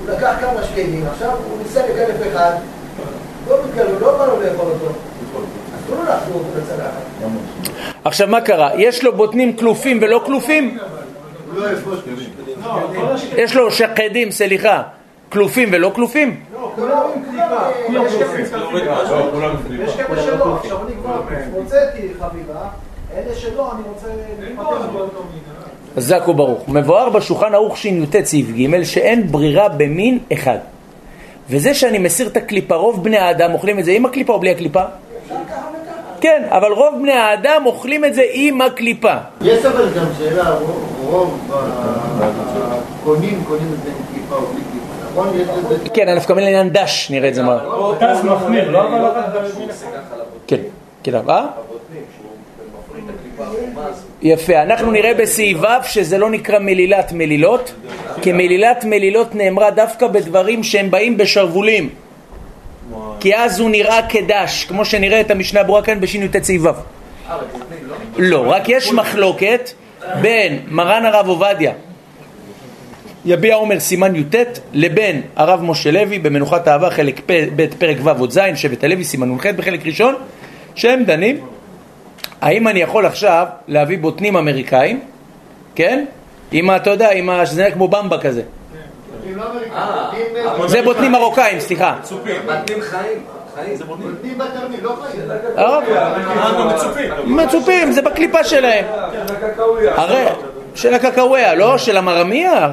הוא לקח כמה שקדים, עכשיו הוא ניסה לקלף אחד, לא מתקרב, לא בא לו לאכול אותו. אסור לו להחזיר אותו לצלחת. עכשיו מה קרה? יש לו בוטנים כלופים ולא כלופים? לא כזה. יש לו שקדים, סליחה, כלופים ולא כלופים? כולם עם קליפה. יש כאלה- שלא. עכשיו אני כבר הוצאתי חבילה, אלה שלא, אני רוצה. חזק וברוך. מבואר בשולחן ערוך שי"ט סעיף ג' שאין ברירה במין אחד. וזה שאני מסיר את הקליפה, רוב בני האדם אוכלים את זה עם הקליפה או בלי הקליפה? כן, אבל רוב בני האדם אוכלים את זה עם הקליפה. יש אבל גם שאלה, רוב- הקונים קונים את זה עם כיפה או בלי כיפה, נכון? כן, הנפקא מינה לעניין דש, נראה את זה מה. טס מחמיר, לא אבל כן, כן, אה? יפה, אנחנו נראה בסעיף ו' שזה לא נקרא מלילת מלילות, כי מלילת מלילות נאמרה דווקא בדברים שהם באים בשרוולים. כי אז הוא נראה כדש, כמו שנראה את המשנה ברורה כאן בשי"ט סעיף ו'. לא, רק יש מחלוקת בין מרן הרב עובדיה יביע עומר סימן י"ט לבין הרב משה לוי במנוחת אהבה חלק ב' פרק ו' עוד ז' שבט הלוי סימן נ"ח בחלק ראשון שהם דנים האם אני יכול עכשיו להביא בוטנים אמריקאים, כן? עם. אתה יודע, עם ה... שזה נראה כמו במבה כזה בוטנים בוטנים- זה בוטנים מרוקאים, סליחה מתנים חיים. חיים. בוטנים בתרמיל, לא חיים. הרב, אנחנו מצופים. מצופים, זה בקליפה שלהם הרי, של הקקאוויה, לא של המרמיה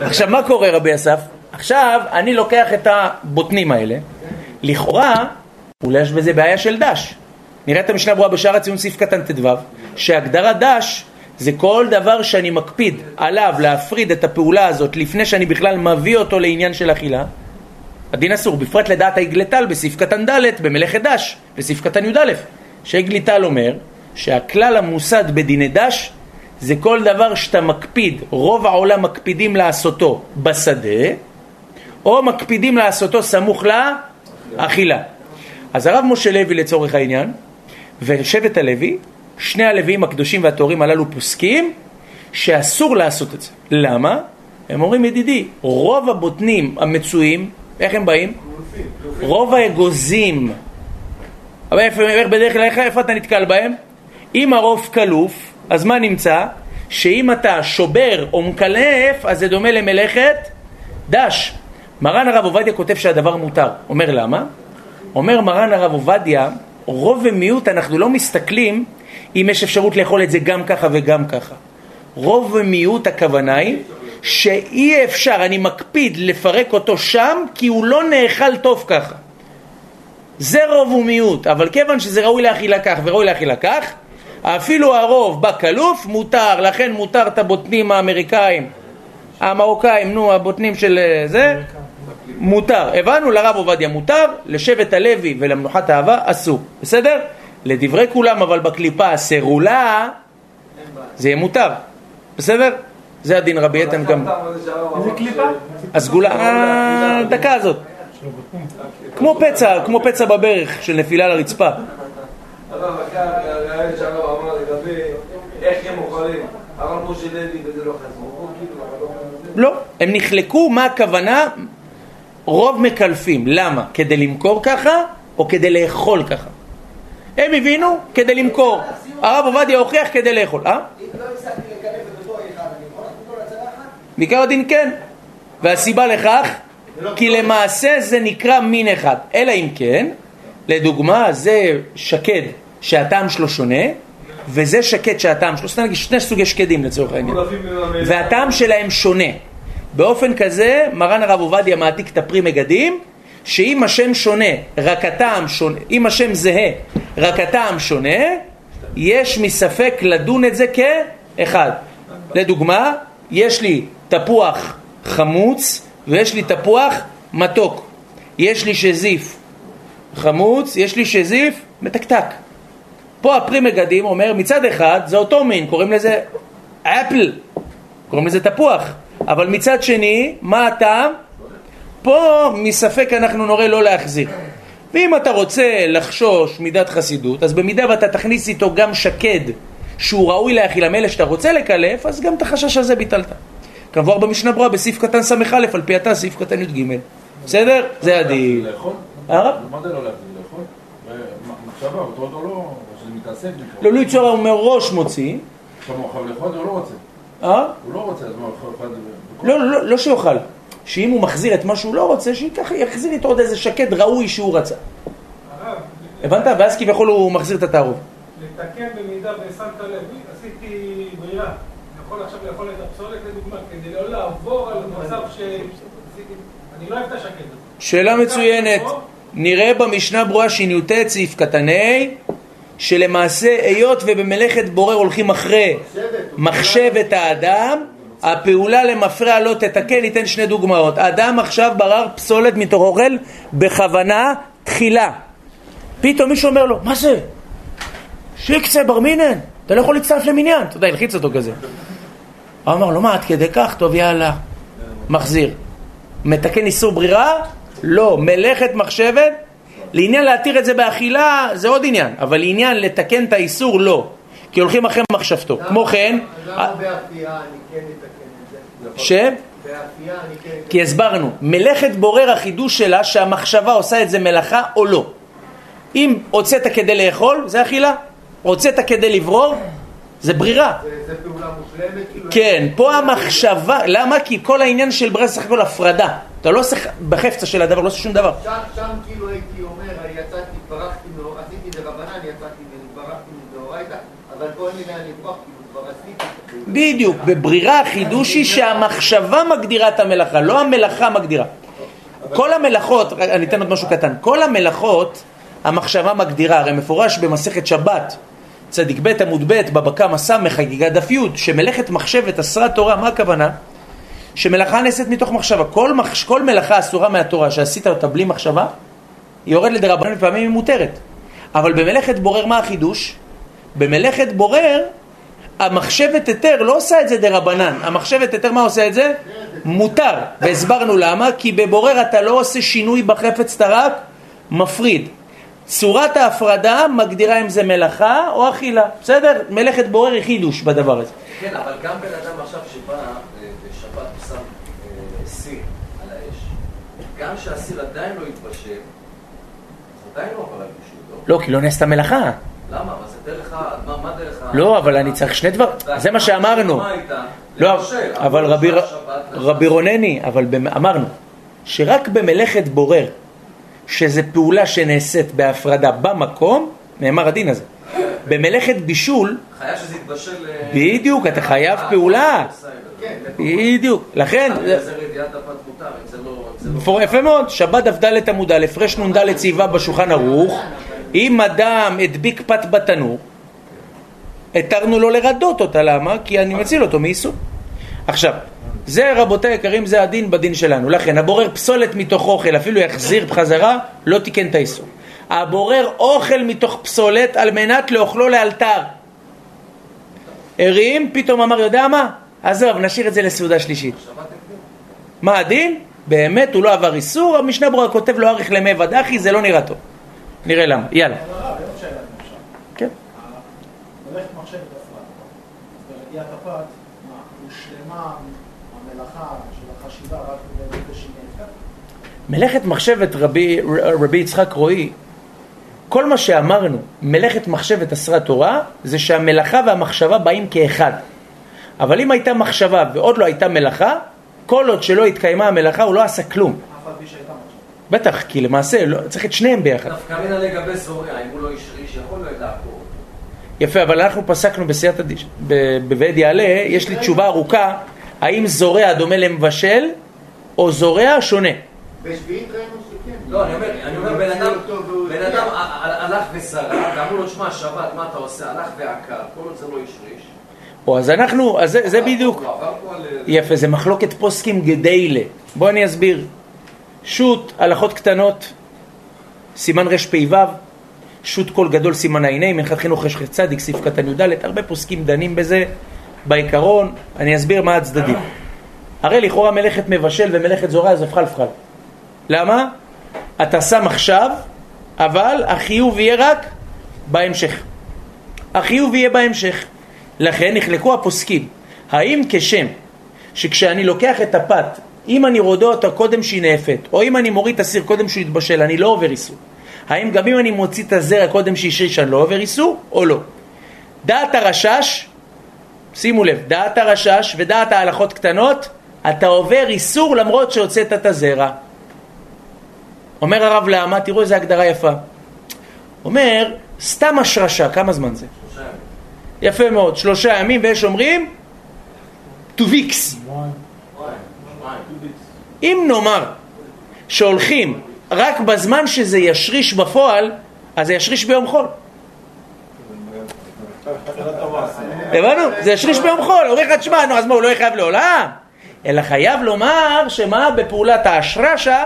עכשיו מה קורה רבי אסף? עכשיו אני לוקח את הבוטנים האלה לכאורה אולי יש בזה בעיה של דש נראה את המשנה ברורה בשער הציון סעיף קטן ט"ו שהגדרת דש זה כל דבר שאני מקפיד עליו להפריד את הפעולה הזאת לפני שאני בכלל מביא אותו לעניין של אכילה הדין אסור, בפרט לדעת העגלתל בסעיף קטן ד' במלאכת דש, בסעיף קטן י"א, שהעגלתל אומר שהכלל המוסד בדיני דש זה כל דבר שאתה מקפיד, רוב העולם מקפידים לעשותו בשדה, או מקפידים לעשותו סמוך לאכילה. אז הרב משה לוי לצורך העניין, ושבט הלוי, שני הלוויים הקדושים והטהורים הללו פוסקים שאסור לעשות את זה. למה? הם אומרים ידידי, רוב הבוטנים המצויים, איך הם באים? רוב האגוזים, אבל איפה, איך בדרך כלל, איפה אתה נתקל בהם? אם הרוב כלוף, אז מה נמצא? שאם אתה שובר או מקלף, אז זה דומה למלאכת דש. מרן הרב עובדיה כותב שהדבר מותר. אומר למה? אומר מרן הרב עובדיה, רוב ומיעוט אנחנו לא מסתכלים אם יש אפשרות לאכול את זה גם ככה וגם ככה. רוב ומיעוט הכוונה היא שאי אפשר, אני מקפיד לפרק אותו שם כי הוא לא נאכל טוב ככה. זה רוב ומיעוט, אבל כיוון שזה ראוי לאכילה כך וראוי לאכילה כך, אפילו הרוב בקלוף מותר, לכן מותר את הבוטנים האמריקאים, המרוקאים, נו, הבוטנים של אה, זה, מותר. הבנו, לרב עובדיה מותר, לשבט הלוי ולמנוחת האהבה אסור, בסדר? לדברי כולם, אבל בקליפה הסרולה, זה יהיה מותר, בסדר? זה הדין רבי איתן גם. איזה קליפה? הסגולה, הדקה הזאת. כמו פצע, כמו פצע בברך של נפילה לרצפה. הרב, הרעיון שהרב אמר לגבי איך הם אוכלים, הרב משה לוי וזה חזרו, אבל לא... לא, הם נחלקו מה הכוונה רוב מקלפים. למה? כדי למכור ככה או כדי לאכול ככה? הם הבינו כדי למכור. הרב עובדיה הוכיח כדי לאכול. אה? אם לא הצלחתי לקלף את אותו אחד, אני יכול להכניס אותו לצלחת? בעיקר הדין כן. והסיבה לכך, כי למעשה זה נקרא מין אחד. אלא אם כן, לדוגמה, זה שקד שהטעם שלו שונה, וזה שקד שהטעם שלו, סתם נגיד שני סוגי שקדים לצורך העניין, והטעם שלהם שונה. באופן כזה, מרן הרב עובדיה מעתיק את הפרי מגדים, שאם השם שונה, רק הטעם שונה, אם השם זהה, רק הטעם שונה, יש מספק לדון את זה כאחד. לדוגמה, יש לי תפוח חמוץ ויש לי תפוח מתוק. יש לי שזיף חמוץ, יש לי שזיף מתקתק. פה הפרי מגדים אומר מצד אחד זה אותו מין, קוראים לזה אפל, קוראים לזה תפוח, אבל מצד שני, מה הטעם? פה מספק אנחנו נורה לא להחזיר. ואם אתה רוצה לחשוש מידת חסידות, אז במידה ואתה תכניס איתו גם שקד שהוא ראוי לאכילה מאלה שאתה רוצה לקלף, אז גם את החשש הזה ביטלת. כמבואר במשנה ברורה בסעיף קטן ס"א על פי התא סעיף קטן י"ג. בסדר? זה הדין. לאכול? הרב? מה זה לא או לא, או. לא ליצור הוא מראש מוציא, עכשיו הוא חייב לאכול הוא לא רוצה. אה? הוא לא רוצה, אז מה, הוא יכול לאכול את זה? לא, לא, לא שיאכל. שאם הוא מחזיר את מה שהוא לא רוצה, שייקח, יחזיר איתו עוד איזה שקד ראוי שהוא רצה. הבנת? ואז כביכול הוא מחזיר את התערוב. לתקן במידה ושמת לב, עשיתי ברירה. אני יכול עכשיו לאכול את הפסולת לדוגמה, כדי לא לעבור על מצב ש... אני לא אוהב את השקט הזה. שאלה מצוינת. נראה במשנה ברורה שי"ט סעיף קטן ה' שלמעשה היות ובמלאכת בורר הולכים אחרי מחשבת האדם הפעולה למפרע לא תתקן, ניתן שני דוגמאות. האדם עכשיו ברר פסולת מתוך אוכל בכוונה תחילה. פתאום מישהו אומר לו, מה זה? שיקצה בר מינן, אתה לא יכול להצטרף למניין. אתה יודע, הלחיץ אותו כזה. הוא אמר לו, מה, עד כדי כך? טוב, יאללה. מחזיר. מתקן איסור ברירה? לא. מלאכת מחשבת? לעניין להתיר את זה באכילה זה עוד עניין, אבל לעניין לתקן את האיסור לא. כי הולכים אחרי מחשבתו. כמו כן, למה באפייה אני כן אתקן את זה? ש... באפייה אני כן כי הסברנו, מלאכת בורר החידוש שלה שהמחשבה עושה את זה מלאכה או לא. אם הוצאת כדי לאכול, זה אכילה. הוצאת כדי לברור, זה ברירה. זה- פעולה מושלמת? כאילו, כן, פה המחשבה, למה? כי כל העניין של ברירה זה סך הכל הפרדה. אתה לא עושה בחפצה של הדבר, לא עושה שום דבר. שם כאילו הייתי אומר, אני יצאתי, ברחתי, מאור- עשיתי דרבנן, יצאתי וברחתי מדאורייתא, אבל פה אין לי לאן לברוח, כאילו כבר עשיתי. בדיוק, בברירה החידוש היא שהמחשבה מגדירה את המלאכה, לא המלאכה מגדירה. כל המלאכות, אני אתן עוד משהו קטן, כל המלאכות המחשבה מגדירה, הרי מפורש במסכת שבת, צדיק ב' עמוד ב' בבא קמא ס' חגיגה דף י', שמלאכת מחשבת אסרה תורה, מה הכוונה? שמלאכה נעשית מתוך מחשבה. כל, מחש, כל מלאכה אסורה מהתורה שעשית אותה בלי מחשבה, היא יורדת לדרבנן לפעמים היא מותרת. אבל במלאכת בורר מה החידוש? במלאכת בורר המחשבת היתר לא עושה את זה דרבנן, המחשבת היתר מה עושה את זה? מותר, והסברנו למה, כי בבורר אתה לא עושה שינוי בחפץ, אתה רק מפריד. צורת ההפרדה מגדירה אם זה מלאכה או אכילה, בסדר? מלאכת בורר היא חידוש בדבר הזה. כן, אבל גם בן אדם עכשיו שבא אה, בשבת ושם אה, סיר על האש, גם שהסיר עדיין לא התבשל, אז עדיין לא עבר על בישול, לא? לא, כי לא נעשתה מלאכה. למה? אבל זה דרך ה... מה דרך ה... לא, אבל אני צריך שני דברים, זה מה שאמרנו. לא, אבל רבי, רונני, אבל אמרנו שרק במלאכת בורר, שזה פעולה שנעשית בהפרדה במקום, נאמר הדין הזה. במלאכת בישול, חייב שזה יתבשל... אה, בדיוק, אתה חייב אה, פעולה. כן. בדיוק, לכן, לא... לא- יפה מאוד, שבת דף עמוד א', רש נ"ד צבעה בשולחן ערוך, אם אדם הדביק פת בתנור, התרנו לו לרדות אותה, למה? כי אני מציל אותו מאיסור. עכשיו, זה רבותיי היקרים, זה הדין בדין שלנו. לכן, הבורר פסולת מתוך אוכל, אפילו יחזיר בחזרה, לא תיקן את האיסור. הבורר אוכל מתוך פסולת על מנת לאוכלו לאלתר. הרים, פתאום אמר, יודע מה? עזוב, נשאיר את זה לסעודה שלישית. מה הדין? באמת הוא לא עבר איסור, המשנה ברורה כותב לא אריך למי ודחי, זה לא נראה טוב. נראה למה, יאללה. אפשר. כן. מלאכת מחשבת אפרת. ברדיעת הפת, מה, הושלמה המלאכה של החשיבה רק נהייתה? מלאכת מחשבת רבי, רבי יצחק רועי, כל מה שאמרנו, מלאכת מחשבת אסרה תורה, זה שהמלאכה והמחשבה באים כאחד. אבל אם הייתה מחשבה ועוד לא הייתה מלאכה, כל עוד שלא התקיימה המלאכה הוא לא עשה כלום. אף על פי שהייתה מחשבה. בטח, כי למעשה לא, צריך את שניהם ביחד. דווקא מינה לגבי זורע, אם הוא לא איש איש, יכול לעקור. יפה, אבל אנחנו פסקנו בסייעתא דיש, ב- בבית יעלה, יש לי תשובה ארוכה, האם זורע דומה למבשל, או זורע שונה. בשביעית ראינו שכן. לא, אני אומר, אני אומר, בן אדם, בן. אדם הלך וזרע, ואמרו לו, שמע, שבת, מה אתה עושה? הלך ועקר, כל עוד זה לא השריש. או, אז אנחנו, אז זה, זה בדיוק. יפה, זה מחלוקת פוסקים גדיילה. בואו אני אסביר. שו"ת, הלכות קטנות, סימן רפ"ו, שו"ת קול גדול סימן ע"ה, מנחת חינוך צדיק, סעיף קטן י"ד, הרבה פוסקים דנים בזה בעיקרון, אני אסביר מה הצדדים. הרי לכאורה מלאכת מבשל ומלאכת זורע זה פחל פחל. למה? אתה שם עכשיו, אבל החיוב יהיה רק בהמשך. החיוב יהיה בהמשך. לכן נחלקו הפוסקים, האם כשם שכשאני לוקח את הפת, אם אני רודה אותה קודם שהיא נאפת, או אם אני מוריד את הסיר קודם שהוא יתבשל, אני לא עובר איסור. האם גם אם אני מוציא את הזרע קודם שהשריש, אני לא עובר איסור, או לא? דעת הרשש, שימו לב, דעת הרשש ודעת ההלכות קטנות, אתה עובר איסור למרות שהוצאת את הזרע. אומר הרב למה, תראו איזה הגדרה יפה. אומר, סתם השרשה, כמה זמן זה? שלושה ימים. יפה מאוד, שלושה ימים, ויש אומרים, weeks. שבועיים. אם נאמר שהולכים רק בזמן שזה ישריש בפועל, אז זה ישריש ביום חול. הבנו? זה ישריש ביום חול. אומר לך, תשמע, נו, אז מה, הוא לא יהיה חייב לעולם? אלא חייב לומר שמה בפעולת ההשרשה,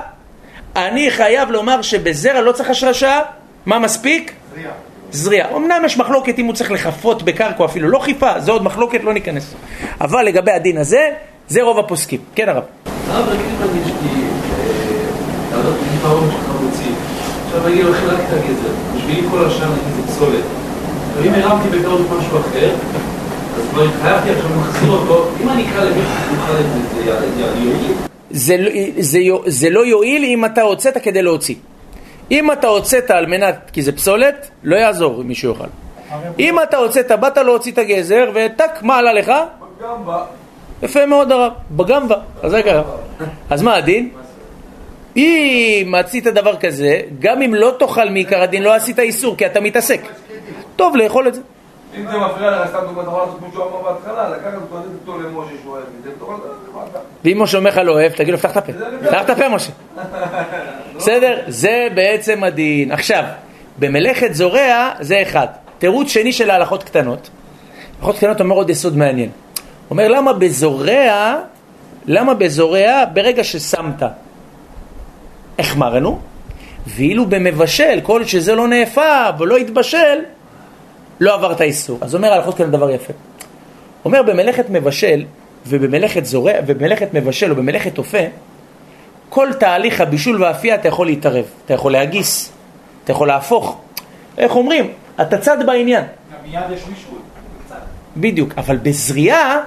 אני חייב לומר שבזרע לא צריך השרשה, מה מספיק? זריעה. זריעה. אמנם יש מחלוקת אם הוא צריך לחפות בקרקע או אפילו לא חיפה, זה עוד מחלוקת, לא ניכנס. אבל לגבי הדין הזה, זה רוב הפוסקים. כן הרב. הרב רגיל להגיד כי אתה לא תגיד בהורים שלך רוצים. עכשיו אני הולך רק את הגזר, בשבילי כל השאר נגיד זה פסולת. ואם הרמתי בטעות משהו אחר, אז כבר התחייבתי עכשיו להחזיר אותו, אם אני אקרא למישהו שיוכל את זה, זה יועיל? זה, לא- זה, יו- זה לא יועיל אם אתה הוצאת כדי להוציא. אם אתה הוצאת על מנת, כי זה פסולת, לא יעזור אם מישהו יאכל. אם אתה הוצאת, באת להוציא את הגזר, וטק, מה עלה לך? יפה מאוד הרב, בגמבה, חזק הרב. אז מה הדין? אם עשית דבר כזה, גם אם לא תאכל מעיקר הדין, לא עשית איסור, כי אתה מתעסק. טוב לאכול את זה. אם זה מפריע לך, סתם דוגמא, אתה יכול לעשות כמו שהוא אמר בהתחלה, לקחת אותו, לתת אותו למשה שהוא אוהב את זה, ותאכל את זה. ואם משה אומר לך לא אוהב, תגיד לו, פתח את הפה. פתח את הפה, משה. בסדר? זה בעצם הדין. עכשיו, במלאכת זורע זה אחד. תירוץ שני של ההלכות קטנות. הלכות קטנות אומר עוד יסוד מעניין. אומר למה בזורע, למה בזורע ברגע ששמת החמרנו, ואילו במבשל, כל שזה לא נאפה ולא התבשל, לא עברת איסור. אז אומר ההלכות כאן דבר יפה. אומר במלאכת מבשל ובמלאכת זורע, ובמלאכת מבשל או במלאכת אופה, כל תהליך הבישול והאפייה אתה יכול להתערב, אתה יכול להגיס, אתה יכול להפוך. איך אומרים? אתה צד בעניין. גם מיד יש מישהו. בדיוק, אבל בזריעה,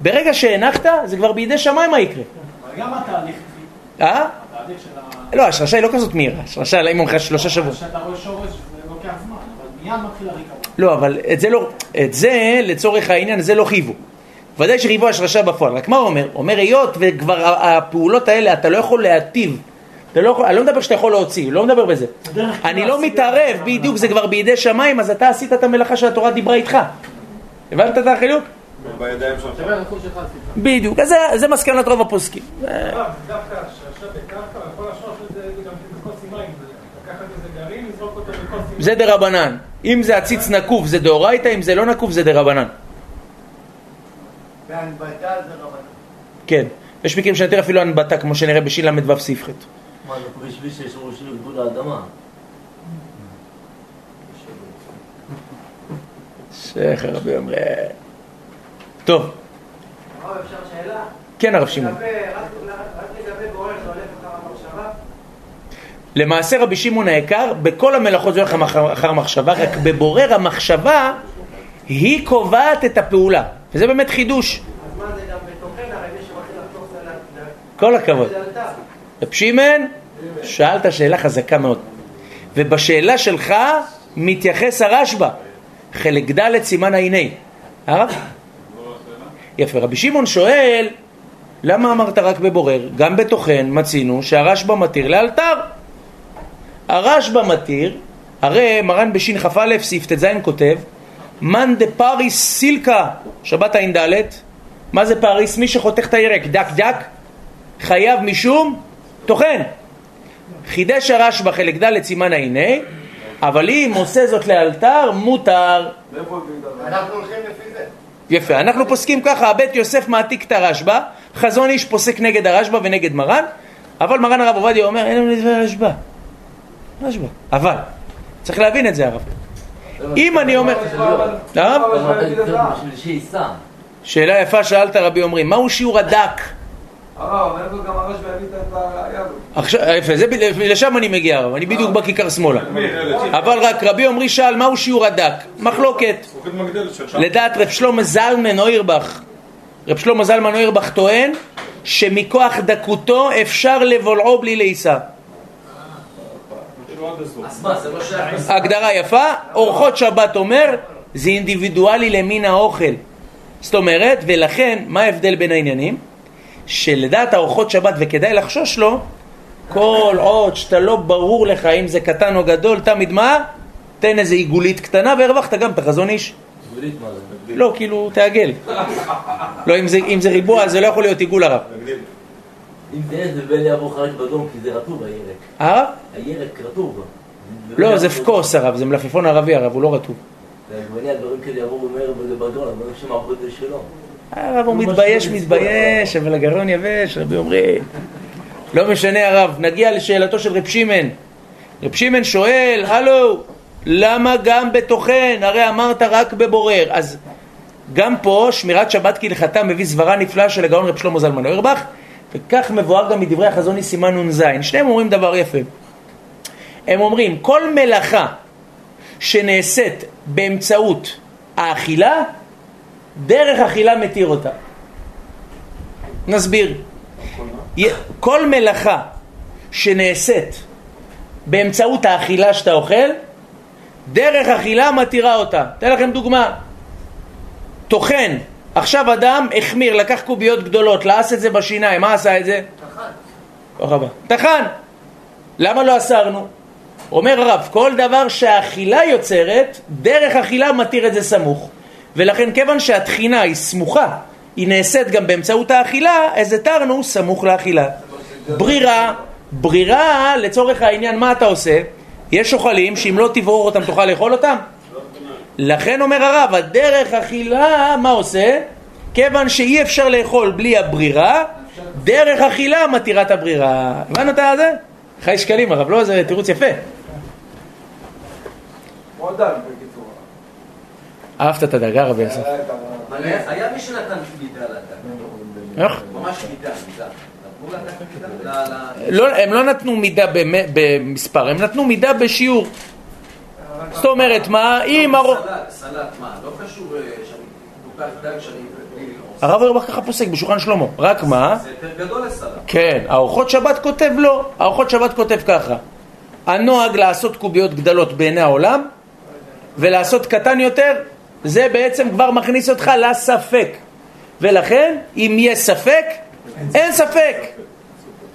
ברגע שהנחת, זה כבר בידי שמיים מה יקרה. אבל גם התהליך, אה? התהליך של ה... לא, השרשה היא לא כזאת מהירה, השרשה היא ממך שלושה שבועות. כשאתה רואה שורש זה לוקח זמן, אבל מיד מתחיל הריקבון. לא, אבל את זה לא, את זה לצורך העניין, זה לא חייבו. ודאי שחייבו השרשה בפועל, רק מה הוא אומר? אומר היות וכבר הפעולות האלה אתה לא יכול להטיב אתה לא יכול, אני לא מדבר שאתה יכול להוציא, לא מדבר בזה. אני לא מתערב, בדיוק זה כבר בידי שמיים, אז אתה עשית את המלאכה שהתורה דיברה איתך. הבנת את החילוק? בידיים שלך. בדיוק, אז זה, זה מסקנת רוב הפוסקים. הרב, דווקא שעכשיו בקרקע, יכול לשלוח את זה גם בכוס עם מים. זה דרבנן. אם זה עציץ נקוב זה דאורייתא, אם זה לא נקוב זה דרבנן. בהנבטה זה רבנן. כן. יש מקרים שנתיר אפילו הנבטה, כמו שנראה בל"ו ס"ח. מה, זה בשביל שיש ראשים לגבול האדמה. שייך רבי אומר. טוב? כן הרב שמעון. למעשה רבי שמעון היקר, בכל המלאכות זה הולך אחר- מחשבה, רק בבורר המחשבה היא קובעת את הפעולה. וזה באמת חידוש. כל הכבוד. רב שמעון, שאלת שאלה חזקה מאוד. ובשאלה שלך מתייחס הרשב"א, חלק ד' סימן העיני. הרב? יפה. רבי שמעון שואל, למה אמרת רק בבורר? גם בתוכן מצינו שהרשב"א מתיר לאלתר. הרשב"א מתיר, הרי מרן בשכ"א סעיף ט"ז כותב, מאן דפרים סילקא, שבת ע"ד, מה זה פרים? מי שחותך את הירק, דק דק, חייב משום טוחן. חידש הרשב"א חלק ד' סימן העיני, אבל אם עושה זאת לאלתר, מותר. אנחנו הולכים לפי זה. יפה, אנחנו פוסקים ככה, הבית יוסף מעתיק את הרשב"א, חזון איש פוסק נגד הרשב"א ונגד מרן, אבל מרן הרב עובדיה אומר, אין לנו לדבר רשב"א. רשב"א. אבל, צריך להבין את זה הרב. אם אני אומר... הרב? שאלה יפה שאלת רבי אומרים, מהו שיעור הדק? עכשיו, יפה, זה, לשם אני מגיע הרב, אני בדיוק בכיכר שמאלה. אבל רק רבי עמרי שאל, מהו שיעור הדק? מחלוקת. לדעת רב שלמה זלמן אוירבך, רב שלמה זלמן אוירבך טוען שמכוח דקותו אפשר לבולעו בלי לעיסה. זה לא הגדרה יפה, אורחות שבת אומר, זה אינדיבידואלי למין האוכל. זאת אומרת, ולכן, מה ההבדל בין העניינים? שלדעת האורחות שבת, וכדאי לחשוש לו, כל עוד שאתה לא ברור לך אם זה קטן או גדול, תמיד מה? תן איזה עיגולית קטנה והרווחת גם את החזון איש. גבולית מה זה? לא, כאילו, תעגל. לא, אם זה, אם זה ריבוע, זה לא יכול להיות עיגול הרב. אם זה עז ובל יעבור חלק בדום, כי זה רטוב הירק. הרב? הירק רטוב. לא, זה פקוס הרב, זה מלפפון ערבי הרב, הוא לא רטוב. והעגבניה, דברים כאלה יעברו מהר בגדול, אבל יש שם הגודל שלו. הרב הוא מתבייש, מתבייש, אבל הגרון יבש, רבי אומרי. לא משנה הרב, נגיע לשאלתו של רב שמעון. רב שמעון שואל, הלו, למה גם בתוכן? הרי אמרת רק בבורר. אז גם פה, שמירת שבת כהלכתה מביא סברה נפלאה של הגאון רב שלמה זלמן אוירבך, וכך מבואר גם מדברי החזון איש סימן נ"ז. שניהם אומרים דבר יפה. הם אומרים, כל מלאכה שנעשית באמצעות האכילה, דרך אכילה מתיר אותה. נסביר. כל מלאכה שנעשית באמצעות האכילה שאתה אוכל, דרך אכילה מתירה אותה. אתן לכם דוגמה. טוחן, עכשיו אדם החמיר, לקח קוביות גדולות, לעס את זה בשיניים, מה עשה את זה? הבא. טחן. למה לא אסרנו? אומר הרב, כל דבר שהאכילה יוצרת, דרך אכילה מתיר את זה סמוך. ולכן כיוון שהטחינה היא סמוכה, היא נעשית גם באמצעות האכילה, אז התרנו סמוך לאכילה. ברירה, ברירה לצורך העניין, מה אתה עושה? יש אוכלים שאם לא תברור אותם תוכל לאכול אותם? לכן אומר הרב, הדרך אכילה, מה עושה? כיוון שאי אפשר לאכול בלי הברירה, דרך אכילה מתירה את הברירה. הבנת את זה? חי שקלים הרב, לא? זה תירוץ יפה. אהבת את הדרגה רבי יוסף. היה מי שנתן מידה לדג. איך? ממש מידה, מידה. נתנו לדג מידה? ל- ל- לא, הם לא נתנו מידה במ- במספר, הם נתנו מידה בשיעור. זאת אומרת, מה, אם הר... סלט, מה, לא קשור אה, שאני דג שאני. הרב אורבך ככה פוסק בשולחן שלמה, רק מה? זה יותר גדול לסלט. כן, האורחות שבת כותב לא, האורחות שבת כותב ככה הנוהג לעשות קוביות גדלות בעיני העולם ולעשות קטן יותר זה בעצם כבר מכניס אותך לספק ולכן אם יש ספק, אין ספק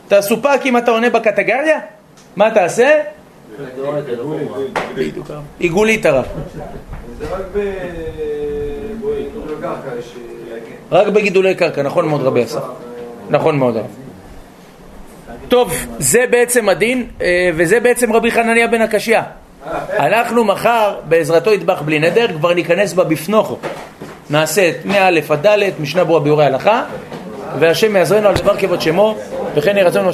אתה סופק אם אתה עונה בקטגריה? מה תעשה? עיגולית הרב. זה. רק בגידולי קרקע, נכון מאוד רבי אסף. נכון מאוד הרב. טוב, זה בעצם הדין, אה, וזה בעצם רבי חנניה בן הקשיא. אנחנו מחר, בעזרתו יטבח בלי נדר, כבר ניכנס בה בפנוכו. נעשה את מא' עד ד', משנה ברורה ביורי הלכה, והשם יעזרנו על דבר כבוד שמו, וכן ירצון